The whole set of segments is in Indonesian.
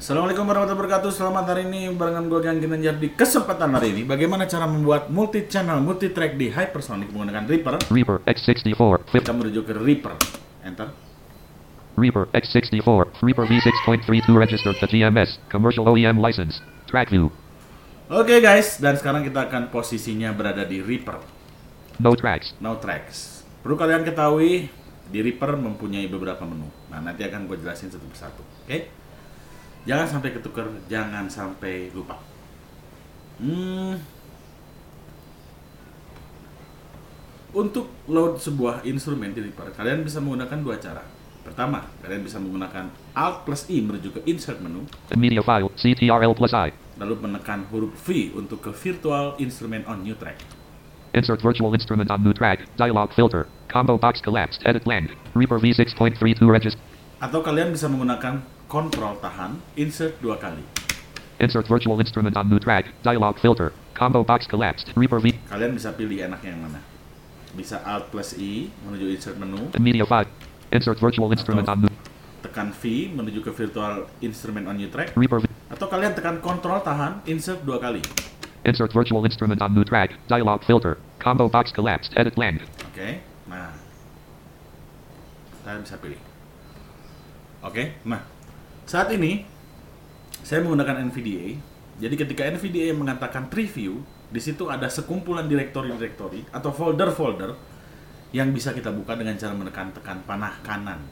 Assalamualaikum warahmatullahi wabarakatuh. Selamat hari ini barengan gue Gang Ginanjar di kesempatan hari ini. Bagaimana cara membuat multi channel, multi track di Hypersonic menggunakan Reaper? Reaper X64, flip, Kita menuju ke Reaper. Enter. Reaper X64, Reaper V6.32 registered to GMS, commercial OEM license, track view, Oke guys, dan sekarang kita akan posisinya berada di Reaper. no tracks, No tracks. Perlu kalian ketahui, di Reaper mempunyai beberapa menu. Nah, nanti akan gue jelasin satu persatu. Oke? Jangan sampai ketukar, jangan sampai lupa. Hmm. Untuk load sebuah instrumen di Reaper, kalian bisa menggunakan dua cara. Pertama, kalian bisa menggunakan Alt plus I menuju ke Insert menu, media file, CTRL plus I, lalu menekan huruf V untuk ke Virtual Instrument on New Track. insert virtual instrument on new track, dialog filter, combo box collapsed, edit lang, Reaper V6.32 register, Atau kalian bisa menggunakan Control tahan, Insert dua kali. insert virtual instrument on new track, dialog filter, combo box collapsed, Reaper V, Kalian bisa pilih enaknya yang mana. Bisa Alt plus I menuju insert menu, media file, insert virtual instrument on new, tekan V menuju ke virtual instrument on new track, Reaper V, atau kalian tekan Control tahan, insert dua kali. insert virtual instrument on new track, dialog filter, combo box collapsed, edit lang, Oke, nah kalian bisa pilih. Oke, nah saat ini saya menggunakan NVDA. Jadi ketika NVDA mengatakan preview, di situ ada sekumpulan direktori-direktori atau folder-folder yang bisa kita buka dengan cara menekan tekan panah kanan.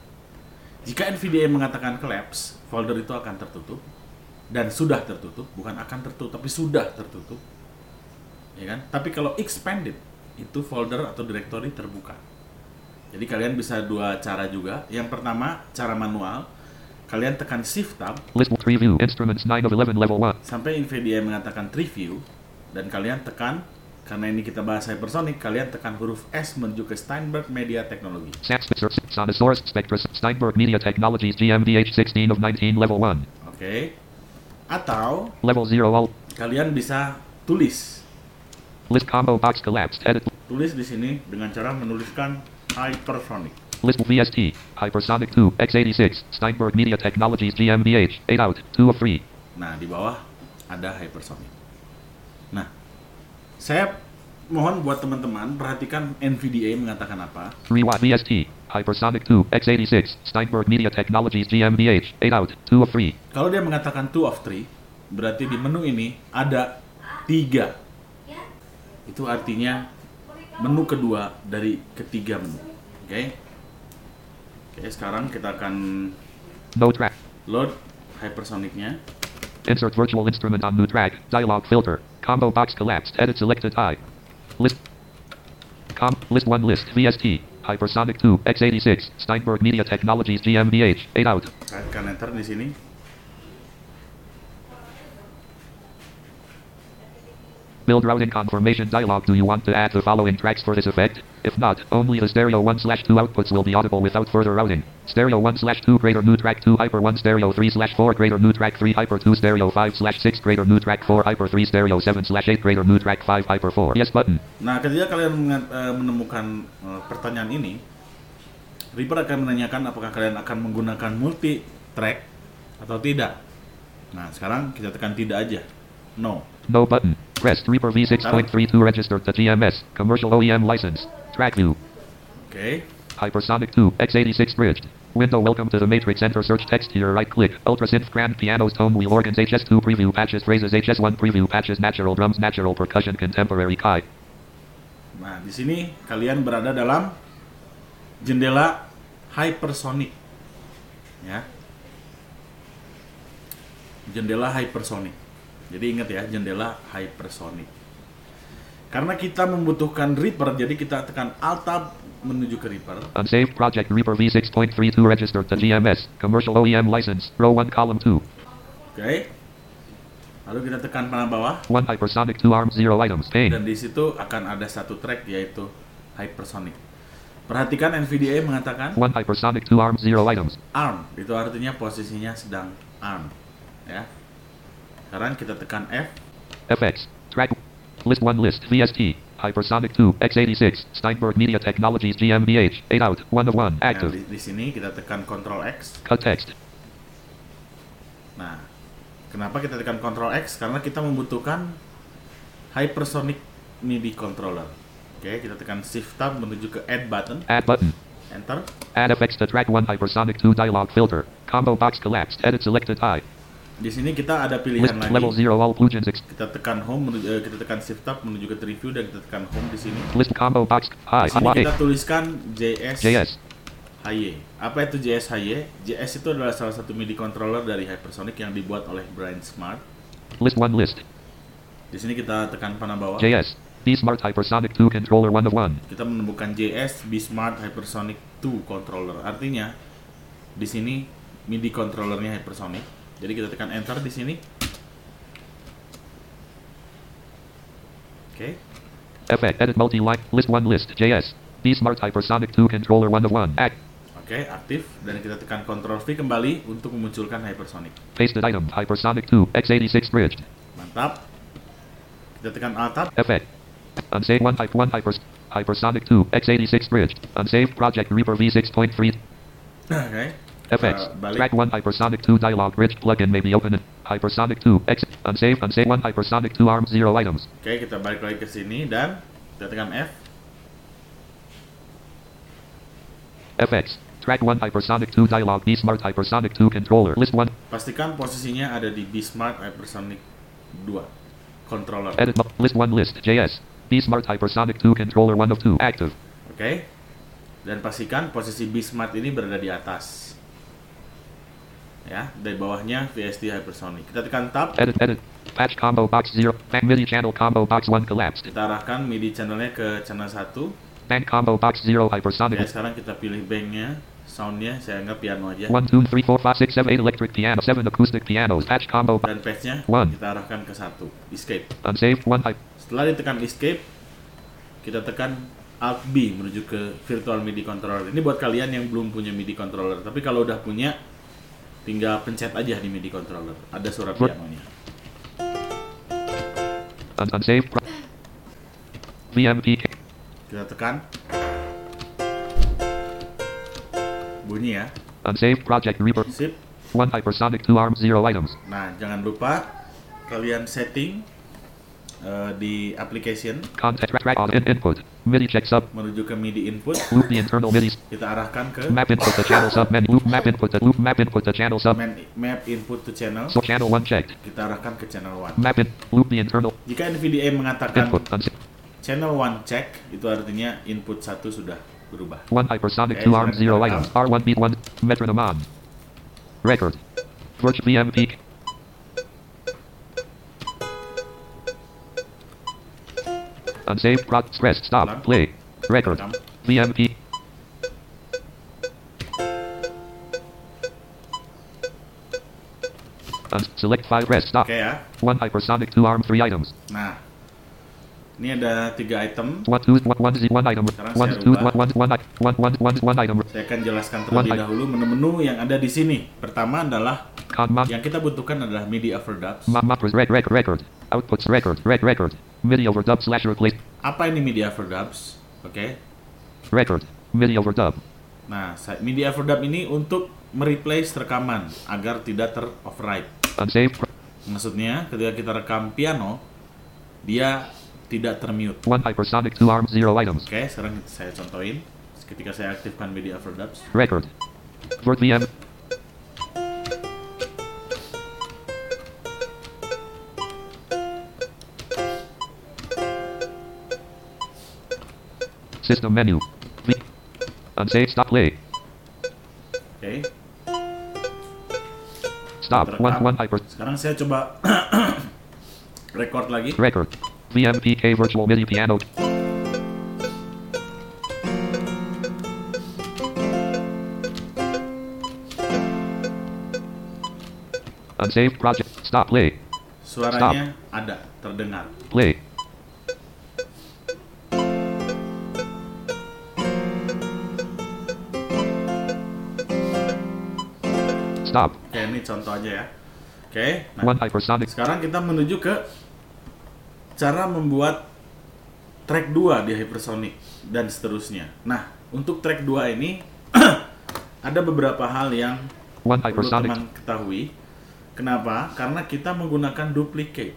Jika NVDA mengatakan collapse, folder itu akan tertutup dan sudah tertutup, bukan akan tertutup tapi sudah tertutup. Ya kan? Tapi kalau expanded itu folder atau directory terbuka. Jadi kalian bisa dua cara juga. Yang pertama, cara manual. Kalian tekan Shift Tab list preview, instruments 9 of 11 level 1, sampai NVIDIA mengatakan preview dan kalian tekan karena ini kita bahas hypersonic, kalian tekan huruf S menuju ke Steinberg Media Technology. Sonosaurus, Spectrus, Steinberg Media Technologies GmbH 16 of 19 level 1, Oke. Atau level 0 all, kalian bisa tulis. list combo box collapsed, edit, Tulis di sini dengan cara menuliskan hypersonic. List VST, Hypersonic 2, x86, Steinberg Media Technologies GmbH, 8 out, 2 of 3, Nah, di bawah ada hypersonic. Nah, saya mohon buat teman-teman perhatikan NVDA mengatakan apa. 3 watt VST, Hypersonic 2, x86, Steinberg Media Technologies GmbH, 8 out, 2 of 3, Kalau dia mengatakan two of three, berarti di menu ini ada tiga. Itu artinya menu kedua dari ketiga menu. Oke. Oke, sekarang kita akan no track, load hypersonicnya. insert virtual instrument on new track, dialog filter, combo box collapsed, edit selected I, list, com, list 1 list, VST, Hypersonic 2, x86, Steinberg Media Technologies GmbH, 8 out, Tekan enter di sini. Build routing confirmation dialog. Do you want to add the following tracks for this effect? If not, only the stereo 1 slash 2 outputs will be audible without further routing. Stereo 1 slash 2 greater new track 2 hyper 1 stereo 3 slash 4 greater new track 3 hyper 2 stereo 5 slash 6 greater new track 4 hyper 3 stereo 7 slash 8 greater new track 5 hyper 4. Yes button. Nah, ketika kalian eh, menemukan eh, pertanyaan ini, Reaper akan menanyakan apakah kalian akan menggunakan multi track atau tidak. Nah, sekarang kita tekan tidak aja. No. No button. Pressed Reaper V6.32 registered to GMS. Commercial OEM license. Track view. Okay. Hypersonic 2, x86 bridged. Window welcome to the matrix. Enter search text here. Right click. Ultrasynth grand pianos tone wheel organs HS2 preview patches phrases HS1 preview patches natural drums natural percussion contemporary Kai. Nah, di sini kalian berada dalam jendela hypersonic. Ya. Jendela hypersonic. Jadi ingat ya, jendela hypersonic. Karena kita membutuhkan Reaper, jadi kita tekan Alt Tab menuju ke Reaper. Unsaved project Reaper V6.32 registered to GMS. Commercial OEM license. Row 1 column 2. Oke. Lalu kita tekan panah bawah 1 Hypersonic 2 arms 0 items. Pane. dan di situ akan ada satu track yaitu hypersonic. Perhatikan NVDA mengatakan 1 Hypersonic 2 arms 0 items. arm, itu artinya posisinya sedang arm, ya. Sekarang kita tekan F, FX. Track. List 1 list. VST. Hypersonic 2. x86. Steinberg Media Technologies GmbH. 8 out. 1 of 1. Nah, Active. di, di sini kita tekan Ctrl X. Cut text. Nah, Kenapa kita tekan Ctrl X? Karena kita membutuhkan hypersonic MIDI controller. Oke, kita tekan Shift Tab menuju ke Add button. Add button. Enter. Add effects to track 1 hypersonic 2 dialog filter. Combo box collapsed. Edit selected high. Di sini kita ada List pilihan level lagi. 0 all plugins. Kita tekan Home, menuju, eh, kita tekan Shift Tab menuju ke Review dan kita tekan Home di sini. list combo box. Di sini kita tuliskan JS, JS. HY. Apa itu JS HY? JS itu adalah salah satu MIDI controller dari Hypersonic yang dibuat oleh Brian Smart. List 1 list. Di sini kita tekan panah bawah. JS. B Smart Hypersonic 2 controller 1 of 1. Kita menemukan JS B Smart Hypersonic 2 controller. Artinya di sini MIDI controllernya Hypersonic. Jadi kita tekan enter di sini. Oke. Effect. Edit multi-line. List 1 list. JS. B Smart Hypersonic 2 controller 1 of 1. Act. Oke, aktif dan kita tekan Ctrl V kembali untuk memunculkan Hypersonic. Pasted item. Hypersonic 2. X86 bridged. Mantap. Kita tekan Alt Tab. Effect. Unsaved 1 type 1 hypers. Hypersonic 2. X86 bridged. Unsaved project Reaper V6.3. Oke. FX. Uh, balik. Track 1 Hypersonic 2 dialog bridge plugin may be opened. Hypersonic 2. X. Unsaved. Unsaved 1 Hypersonic 2 arm 0 items. Oke, kita balik lagi ke sini dan kita tekan F. FX. Track 1 Hypersonic 2 dialog B Smart Hypersonic 2 controller. List 1. Pastikan posisinya ada di B Smart Hypersonic 2 controller. Edit. List 1 list. JS. B Smart Hypersonic 2 controller 1 of 2. Active. Oke. Dan pastikan posisi B Smart ini berada di atas. Ya, dari bawahnya VST Hypersonic. Kita tekan tab, Edit. Edit. Patch combo box 0. Back MIDI channel combo box 1 collapsed. kita arahkan MIDI channelnya ke channel 1. Bank combo box 0 Oke, Hypersonic. sekarang kita pilih banknya, soundnya saya anggap piano aja. 1, 2, 3, 4, 5, 6, 7, 8 electric piano. 7 acoustic pianos. Patch combo. bo- Dan patchnya One. kita arahkan ke satu. Escape. Unsaved 1 hype. Setelah ditekan escape, kita tekan Alt B menuju ke virtual MIDI controller. Ini buat kalian yang belum punya MIDI controller. Tapi kalau udah punya, tinggal pencet aja di MIDI controller. Ada suara pianonya. Unsaved. VMP. Kita tekan. Bunyi ya. Unsaved project Reaper. Sip. 1 Hypersonic 2 arm 0 items. Nah, jangan lupa kalian setting eh, di application Contact track, track on in, input. MIDI check sub. menuju ke MIDI input. Loop the internal MIDI. Kita arahkan ke Map input the channel sub menu. Loop map input the loop map input the channel sub. man- map input to channel. So channel 1 checked. Kita arahkan ke channel 1. Map in. Loop the internal Jika NVDA mengatakan input. Channel 1 check, itu artinya input 1 sudah berubah. 1 Hypersonic Okay, 2 arm so 0 that's- items. R1 beat 1. Metronome on. Record. Virtual VMP. Unsaved prod. Press. Stop. Play. Record. VMP. Un- select file. Press. Stop. Oke ya. 1 Hypersonic 2 arm 3 items. Nah, ini ada tiga item. 1 2 1 1 Z 1 item. Sekarang 1 saya 2 rubah. 1 1 1 1 1 1 item. Saya akan jelaskan One terlebih dahulu menu-menu yang ada di sini. Pertama adalah yang kita butuhkan adalah MIDI overdubs. Ma- Mapras rec rec record. Outputs record rec record. MIDI overdub slash replace Apa ini MIDI overdubs? Oke. record. MIDI overdub. Nah, MIDI overdub ini untuk mereplace rekaman agar tidak ter-override. Unsaved. Maksudnya, ketika kita rekam piano, dia tidak termute. 1 hypersonic 2 arm 0 items. Oke, sekarang saya contohin. Ketika saya aktifkan MIDI overdubs. Record. Vert VM. System menu. V. Unsaved. Stop play. Oke. Stop. Terekam. One one hyper. Sekarang saya coba record lagi. Record. VMPK virtual MIDI piano. Unsaved project. Stop play. Suaranya ada, terdengar. Play. Stop. Oke, ini contoh aja ya. Oke. Nah, One hypersonic. sekarang kita menuju ke cara membuat track 2 di Hypersonic dan seterusnya. Nah, untuk track 2 ini ada beberapa hal yang One perlu hypersonic. teman ketahui. Kenapa? Karena kita menggunakan duplicate.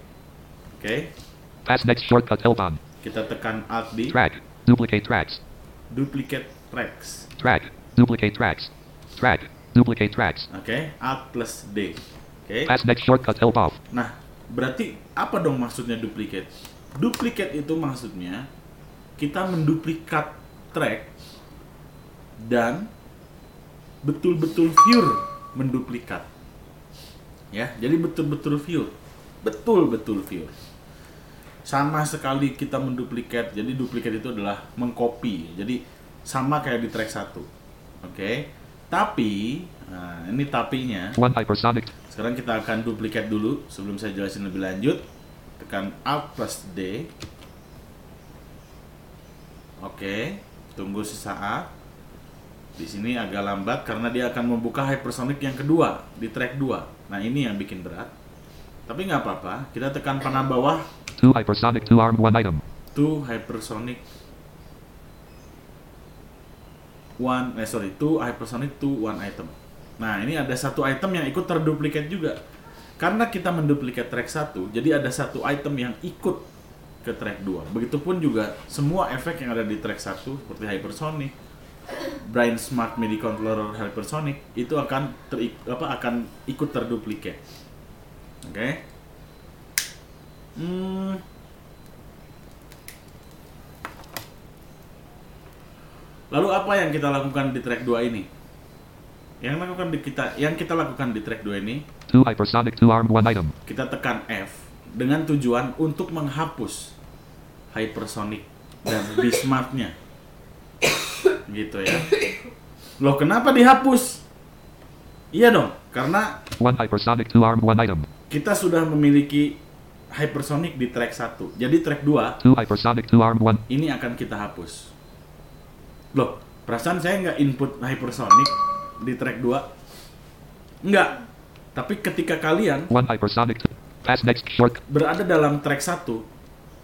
Oke. Pass next shortcut help on. Kita tekan Alt D. Track. Duplicate tracks. Duplicate tracks. Track. Duplicate tracks. Track. Duplicate tracks. Oke. Alt plus D. Oke. Pass next shortcut help off. Nah, berarti apa dong maksudnya duplicate? Duplicate itu maksudnya kita menduplikat track dan betul-betul pure menduplikat. Ya, jadi betul-betul pure. Betul-betul pure. Sama sekali kita menduplikat. Jadi duplikat itu adalah mengcopy. Jadi sama kayak di track 1. Oke. Tapi nah ini tapinya. One hypersonic. Sekarang kita akan duplikat dulu sebelum saya jelasin lebih lanjut. Tekan Alt plus D. Oke, tunggu sesaat. Di sini agak lambat karena dia akan membuka hypersonic yang kedua di track 2. Nah, ini yang bikin berat. Tapi nggak apa-apa, kita tekan panah bawah Two hypersonic, two armed, one item. to hypersonic one eh sorry two hypersonic to one item. Nah ini ada satu item yang ikut terduplikat juga. Karena kita menduplikat track 1 jadi ada satu item yang ikut ke track 2 begitupun juga semua efek yang ada di track 1 seperti hypersonic brain smart midi controller hypersonic itu akan ter apa akan ikut terduplikat oke? Hmm, Lalu apa yang kita lakukan di track 2 ini? Yang lakukan di kita yang kita lakukan di track 2 ini, Two hypersonic, two armed, one item. kita tekan F dengan tujuan untuk menghapus hypersonic dan Bismarck-nya. gitu ya. Loh, kenapa dihapus? Iya dong, karena One hypersonic, two armed, one item. kita sudah memiliki hypersonic di track 1. Jadi track 2 Two hypersonic, two armed, one. ini akan kita hapus. Loh, perasaan saya nggak input hypersonic di track 2? Nggak. Tapi ketika kalian One hypersonic. Pass next short. berada dalam track 1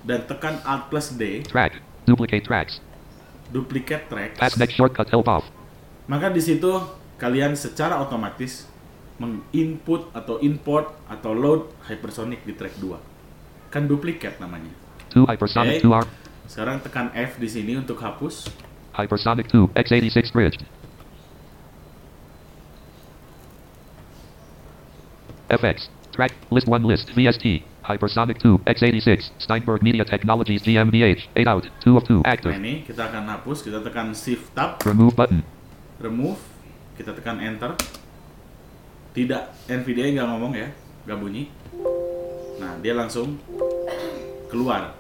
dan tekan Alt plus D, Track. Duplicate tracks. duplicate track, Pass next shortcut help off. maka di situ kalian secara otomatis menginput atau import atau load hypersonic di track 2. Kan duplicate namanya. Two hypersonic, Okay. two. Sekarang tekan F di sini untuk hapus. Hypersonic 2, X86 bridged. FX. Track. List 1 list. VST. Hypersonic 2, X86. Steinberg Media Technologies GmbH. 8 out. 2 of 2. Nah Active. ini kita akan hapus, kita tekan Shift Tab, Remove button. remove, kita tekan Enter. Tidak, NVDA nggak ngomong ya, nggak bunyi. Nah, dia langsung keluar.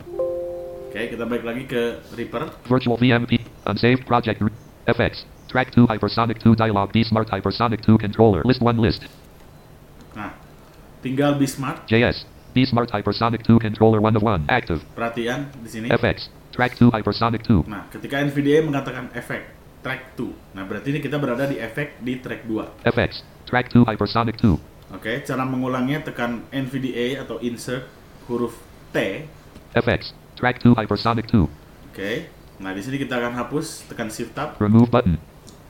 Oke, kita balik lagi ke Reaper. Virtual VMP. Unsaved project. FX. Track 2 Hypersonic 2 dialog. B Smart Hypersonic 2 controller. List 1 list. Nah, tinggal Bismarck. JS. B Smart Hypersonic 2 controller 1 of 1. Active. Perhatian di sini. FX. Track 2 Hypersonic 2. Nah, ketika NVDA mengatakan efek track 2. Nah, berarti ini kita berada di efek di track 2. FX. Track 2 Hypersonic 2. Oke, cara mengulangnya tekan NVDA atau insert huruf T. FX. Track 2 Hypersonic 2. Oke. Nah, di sini kita akan hapus, tekan Shift Tab, Remove button.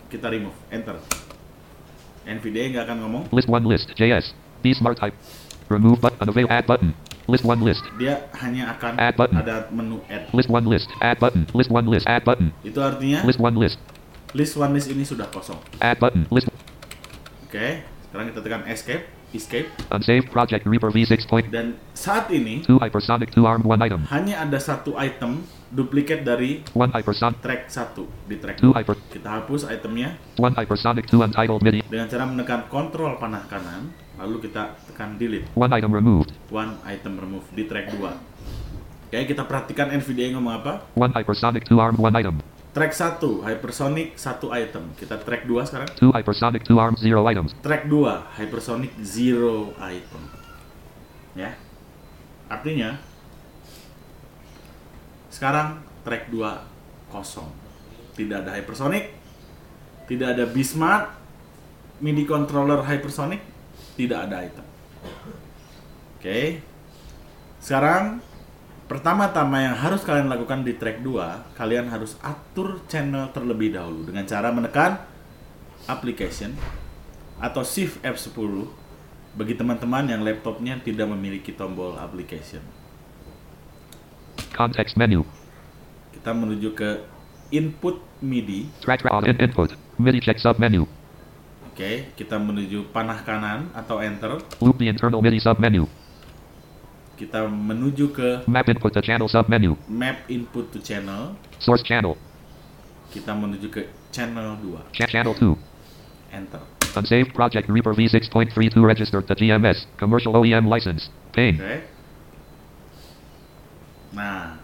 kita remove, enter. NVDA nggak akan ngomong, List 1 list. JS. B Smart Type. Remove button. Unavail. Add button. List 1 list. dia hanya akan Add button. ada menu add. List 1 list. Add button. List 1 list. Add button. Itu artinya List 1 list. list one list ini sudah kosong. Add button. List. Oke, sekarang kita tekan escape, escape, Unsaved project Reaper V6 point. dan saat ini 2 hypersonic 2 armed 1 item. hanya ada satu item duplicate dari 1 hypersonic. track 1 di track 2 2. hyper. Kita hapus itemnya 1 hypersonic 2 untitled MIDI. dengan cara menekan kontrol panah kanan, lalu kita tekan delete. 1 item removed. One item remove di track 2. Oke, kita perhatikan NVDA ngomong apa? 1 hypersonic 2 armed 1 item. Track 1, hypersonic 1 item. Kita track 2 sekarang. 2 hypersonic 2 armed 0 items. Track 2, hypersonic 0 item. Ya. Artinya sekarang track 2 kosong. Tidak ada hypersonic, tidak ada Bismarck, MIDI controller hypersonic, tidak ada item. Oke. Sekarang pertama-tama yang harus kalian lakukan di track 2, kalian harus atur channel terlebih dahulu dengan cara menekan application atau Shift F10 bagi teman-teman yang laptopnya tidak memiliki tombol application. Context menu. Kita menuju ke input MIDI. Track on in input. MIDI check sub menu. Oke, kita menuju panah kanan atau enter. Loop the internal MIDI sub menu. Kita menuju ke Map input to channel sub menu. map input to channel. Source channel. Kita menuju ke channel 2. Ch- channel 2. Enter. Unsaved project Reaper V6.32 registered to GMS. Commercial OEM license. Pane. Oke. Nah,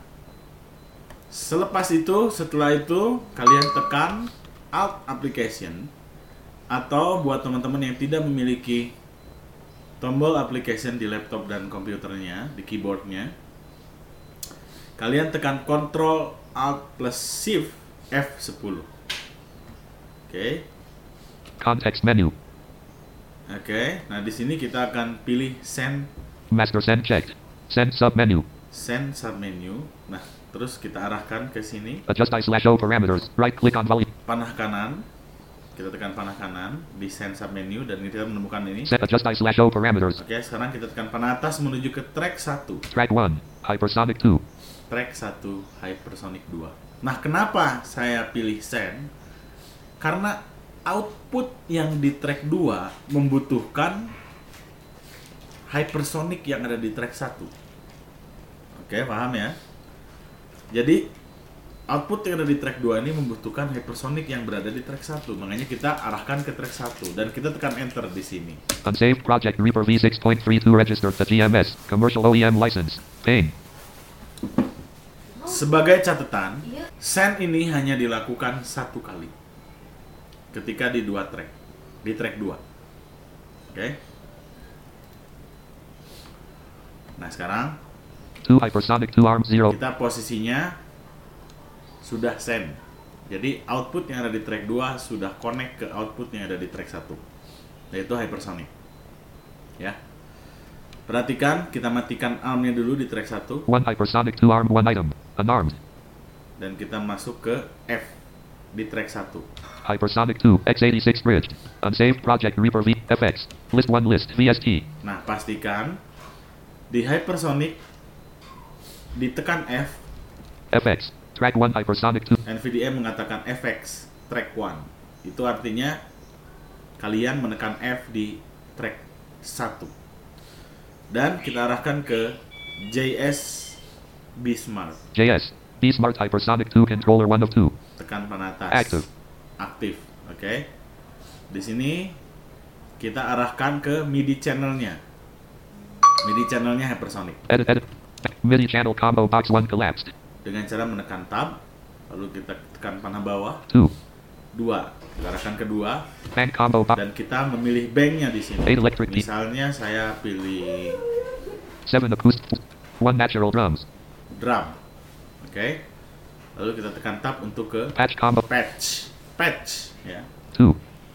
selepas itu, setelah itu kalian tekan Alt Application atau buat teman-teman yang tidak memiliki tombol application di laptop dan komputernya, di keyboardnya, kalian tekan Ctrl Alt plus Shift F10. Oke. Context menu. Oke, nah di sini kita akan pilih Send Master send checked. Send sub menu. send submenu. Nah, terus kita arahkan ke sini Adjust I slash O parameters. Right click on volume. panah kanan. Kita tekan panah kanan di send submenu dan kita menemukan ini. Set adjust I slash O parameters. Oke, sekarang kita tekan panah atas menuju ke track 1. Track 1. Hypersonic 2. Track 1 Hypersonic 2. Nah, kenapa saya pilih send? Karena output yang di track 2 membutuhkan hypersonic yang ada di track 1. Oke, paham ya? Jadi output yang ada di track 2 ini membutuhkan hypersonic yang berada di track 1. Makanya kita arahkan ke track 1 dan kita tekan enter di sini. Unsaved project Reaper V6.32 registered to GMS. Commercial OEM license. Pane. Sebagai catatan, send ini hanya dilakukan satu kali. Ketika di dua track. Di track 2. Oke. Nah, sekarang 2 hypersonic 2 arm 0. kita posisinya sudah send. Jadi output yang ada di track 2 sudah connect ke output yang ada di track 1. Yaitu hypersonic. Ya. Perhatikan, kita matikan armnya dulu di track 1 1 hypersonic 2 arm 1 item. Unarmed. dan kita masuk ke F di track 1. Hypersonic 2 x86 bridge. Unsaved project Reaper V FX. List 1 list VST. Nah, pastikan di hypersonic ditekan F, FX. Track 1 hypersonic 2. NVDA mengatakan FX track 1. Itu artinya kalian menekan F di track 1. Dan kita arahkan ke JS Bismarck. JS. B Smart Hypersonic 2 controller 1 of 2. Tekan panah atas. Active. Aktif, oke. Di sini kita arahkan ke MIDI channelnya. MIDI channelnya hypersonic. Edit edit. MIDI channel combo box 1 collapsed. Dengan cara menekan tab lalu kita tekan panah bawah 2. dua arahkan kedua Bank combo dan kita memilih banknya di sini 8 electric beat. misalnya saya pilih 7 acoustic. 1 natural drums. drum oke lalu kita tekan tab untuk ke Patch combo patch patch ya 2.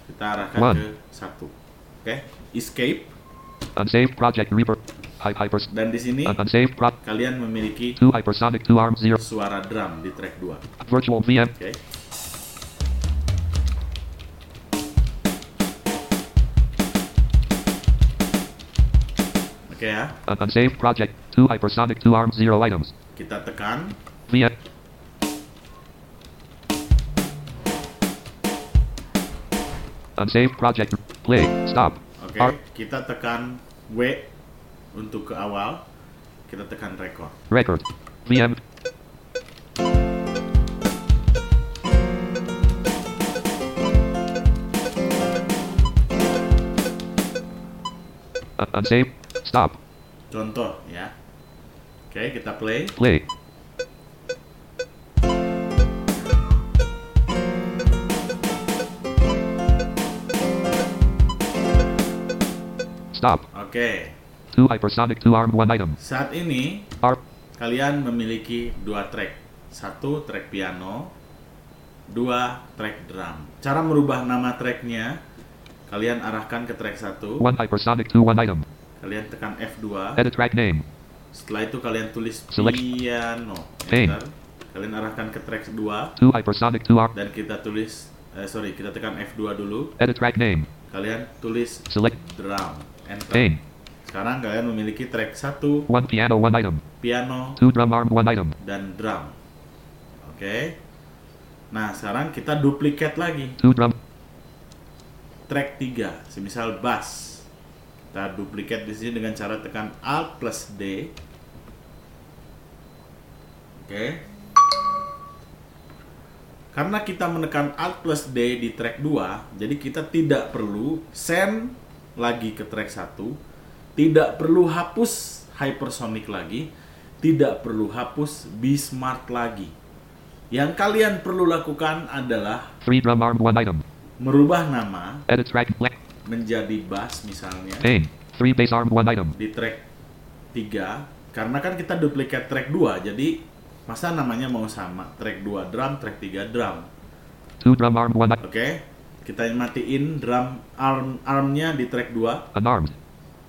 kita arahkan One. ke satu oke escape Unsaved project Reaper. Dan di sini kalian memiliki 2 hypersonic 2 arm 0. suara drum di track 2 oke Virtual VM. oke ya Un- unsaved project 2 hypersonic 2 arm 0 items. kita tekan VM. Unsaved project. Play. Stop. oke R. kita tekan W untuk ke awal kita tekan record Record. VM. Un- unsaved. Stop. Contoh ya. Oke, kita play. Play. Stop. Oke. 2 hypersonic 2 arm 1 item. Saat ini R. kalian memiliki dua track. Satu track piano, dua track drum. Cara merubah nama tracknya, kalian arahkan ke track 1, 1 hypersonic 2 1 item. kalian tekan F2. Edit track name. Setelah itu kalian tulis Select. piano. Paint. Enter. Kalian arahkan ke track 2 2 hypersonic 2 arm. dan kita tulis eh, sorry, kita tekan F2 dulu. Edit track name. Kalian tulis Select. drum. enter. Pane. Sekarang kalian memiliki track 1, One piano, one item. piano, Two drum arm, one item. dan drum. Oke. Nah, sekarang kita duplikat lagi Two drum. track 3, semisal bass. Kita duplikat di sini dengan cara tekan Alt plus D. Oke. Karena kita menekan Alt plus D di track 2, jadi kita tidak perlu send lagi ke track 1, tidak perlu hapus hypersonic lagi, tidak perlu hapus B Smart lagi. Yang kalian perlu lakukan adalah Three drum arm, one item. merubah nama Edit track blank. menjadi bass misalnya. Three bass arm, one item. di track 3 karena kan kita duplikat track 2 jadi masa namanya mau sama track 2 drum track 3 drum Two drum arm, one item. oke kita matiin drum arm armnya di track 2 Unarmed.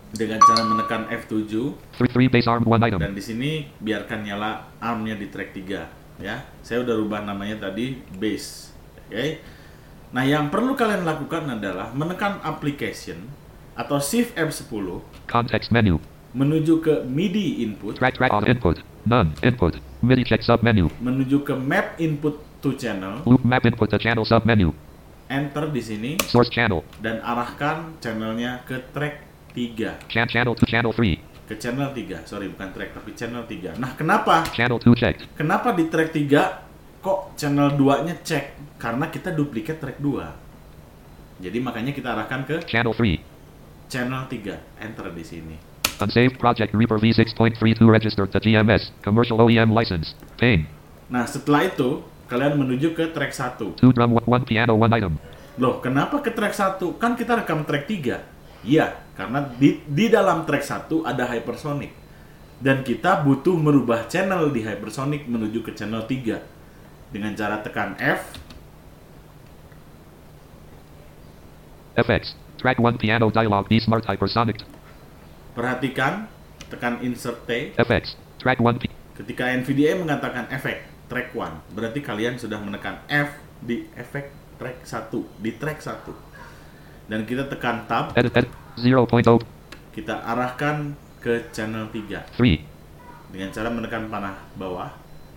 Dengan cara menekan F7 Three, bass arm, one item. dan di sini biarkan nyala armnya di track 3 ya saya udah rubah namanya tadi bass oke nah yang perlu kalian lakukan adalah menekan application atau shift F10 Context menu. menuju ke MIDI input Track track on input. None. Input. MIDI check sub menu. menuju ke map input to channel Loop map input to channel sub menu. enter di sini Source channel. dan arahkan channelnya ke track 3 Chan channel to channel three. ke channel 3 sorry bukan track tapi channel 3 nah kenapa Channel two checked. kenapa di track 3 kok channel 2 nya cek karena kita duplikat track 2 jadi makanya kita arahkan ke Channel three. channel 3 enter di sini Unsaved project Reaper V6.32 registered to GMS. Commercial OEM license. Pane. nah setelah itu kalian menuju ke track 1 Two drum, one- one piano, one item. Loh, kenapa ke track 1? Kan kita rekam track 3. Iya, karena di, di dalam track 1 ada hypersonic. Dan kita butuh merubah channel di hypersonic menuju ke channel 3. Dengan cara tekan F, FX. Track one piano dialog B smart hypersonic. perhatikan, tekan insert T. FX. Track one P. Ketika NVDA mengatakan efek track 1, berarti kalian sudah menekan F di efek track 1, di track 1. Dan kita tekan tab, Edit edit. 0.0. kita arahkan ke channel 3 Three. dengan cara menekan panah bawah.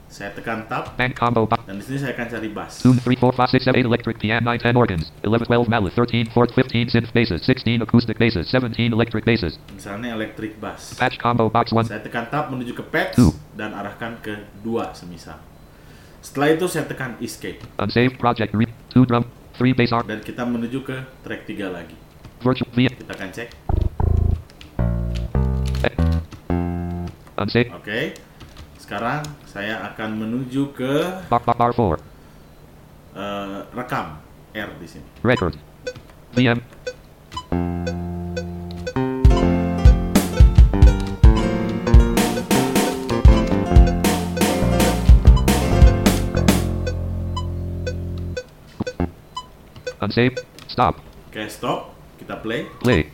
Saya tekan tab Bank combo box. dan di sini saya akan cari bass. Three, four, five, six, seven, eight electric piano, nine, ten organs, eleven, twelve mallet, thirteen, fourth, fifteen synth basses, sixteen acoustic basses, seventeen electric basses. Misalnya electric bass. Patch combo box one. Saya tekan tab menuju ke patch Two. dan arahkan ke 2 semisal. Setelah itu saya tekan escape Unsaved project re- two drum, three bass arm, dan kita menuju ke track 3 lagi. virtual V. Kita akan cek. Oke. Sekarang saya akan menuju ke bar bar bar four. eh, rekam R di sini. Record. VM. Unsaved. Stop. Oke, stop. Kita play. Play.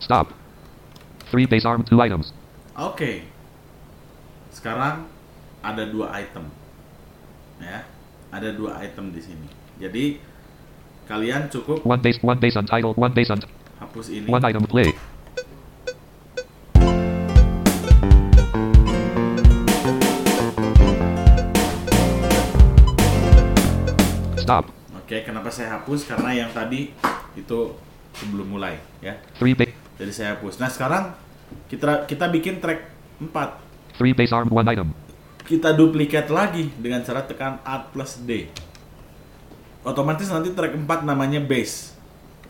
Stop. Three bass arm, two items. Oke. Sekarang ada dua item. Ya. Ada dua item di sini. Jadi kalian cukup One bass, one bass untitled, one bass un- hapus ini. one item play. Stop. Oke, kenapa saya hapus? Karena yang tadi itu sebelum mulai, ya. Three bass, Jadi saya hapus. Nah, sekarang kita kita bikin track 4. three bass arm, one item. Kita duplikat lagi dengan cara tekan Alt plus D. Otomatis nanti track 4 namanya bass.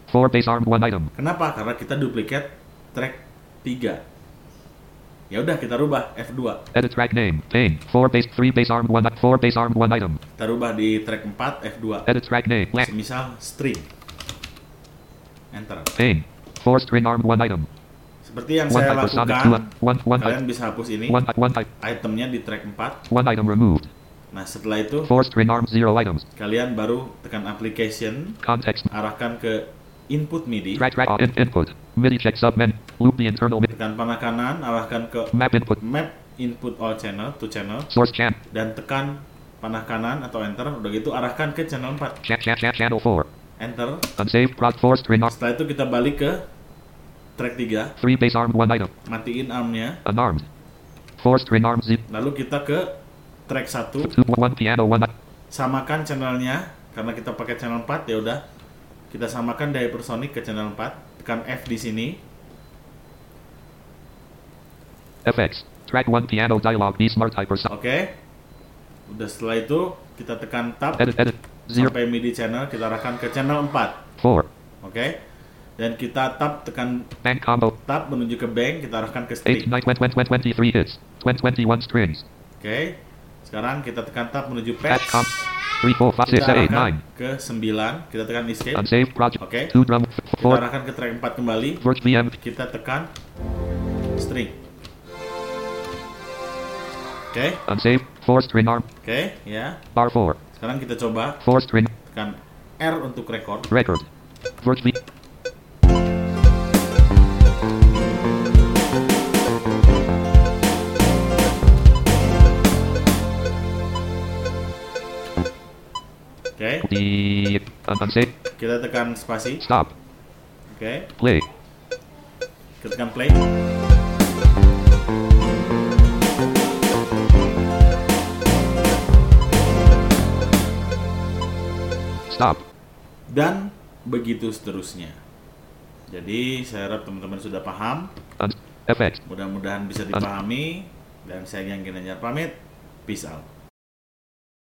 Four bass arm, one item. Kenapa? Karena kita duplikat track 3. Ya udah kita rubah F2. Edit track name. Pane. Four bass, three bass arm, one. i- Four bass arm, one item. Kita rubah di track 4 F2. Edit track name. Blank. Semisal string. Enter. Pane. Four string arm, one item. Seperti yang One saya lakukan. One one kalian item. bisa hapus ini One one itemnya di track 4. One item removed. Nah, setelah itu arm, zero items. kalian baru tekan application, Context. arahkan ke input MIDI. Track track in, input. MIDI check sub men. Loop the internal mid. Tekan panah kanan, arahkan ke Map input. map input all channel to channel Source chan. dan tekan panah kanan atau enter. Udah gitu arahkan ke channel 4. Chan chan chan channel 4. Enter. Unsaved prod 4 string arm. Setelah itu kita balik ke track 3, 3 bass armed 1 item. matiin armnya. Unarmed. 4 string arm zip. Lalu kita ke track 1, 2 1 piano 1 i- samakan channelnya karena kita pakai channel 4 ya udah kita samakan di hypersonic ke channel 4 tekan F di sini FX. Track 1 piano dialog B smart hypersonic. oke udah setelah itu kita tekan tab Edit edit. 0 sampai MIDI channel kita arahkan ke channel 4 4. oke dan kita tab tekan Bank combo. tab menuju ke bank kita arahkan ke 8 string 9 20 20 23 hits. 20 21 strings. oke sekarang kita tekan tab menuju Patch patch comp. 3 4 5 kita 6 arahkan 8 ke 9 kita tekan 9. escape. Oke. 2 drum. kita 4. arahkan ke track 4 kembali kita tekan string oke Unsaved. 4 string arm. oke ya Bar 4. sekarang kita coba 4 string. tekan R untuk record Record. Verge V. oke D. Un- Unsaved. kita tekan spasi Stop. oke Play. kita tekan play Stop. dan begitu seterusnya jadi saya harap teman-teman sudah paham mudah-mudahan bisa dipahami dan saya yang Ginanjar pamit peace out